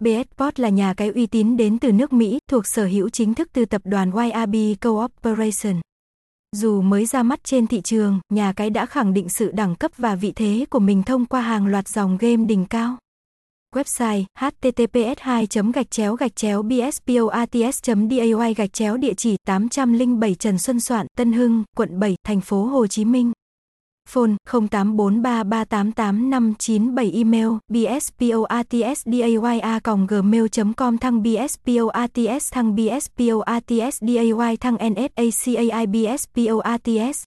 BSport là nhà cái uy tín đến từ nước Mỹ, thuộc sở hữu chính thức từ tập đoàn YRB Corporation. Dù mới ra mắt trên thị trường, nhà cái đã khẳng định sự đẳng cấp và vị thế của mình thông qua hàng loạt dòng game đỉnh cao. Website https 2 gạch chéo gạch chéo bsports day gạch chéo địa chỉ 807 Trần Xuân Soạn, Tân Hưng, quận 7, thành phố Hồ Chí Minh. Phone 0843388597 Email bsportsdaya.gmail.com thăng bsports thăng bsportsday thăng nsacai bsports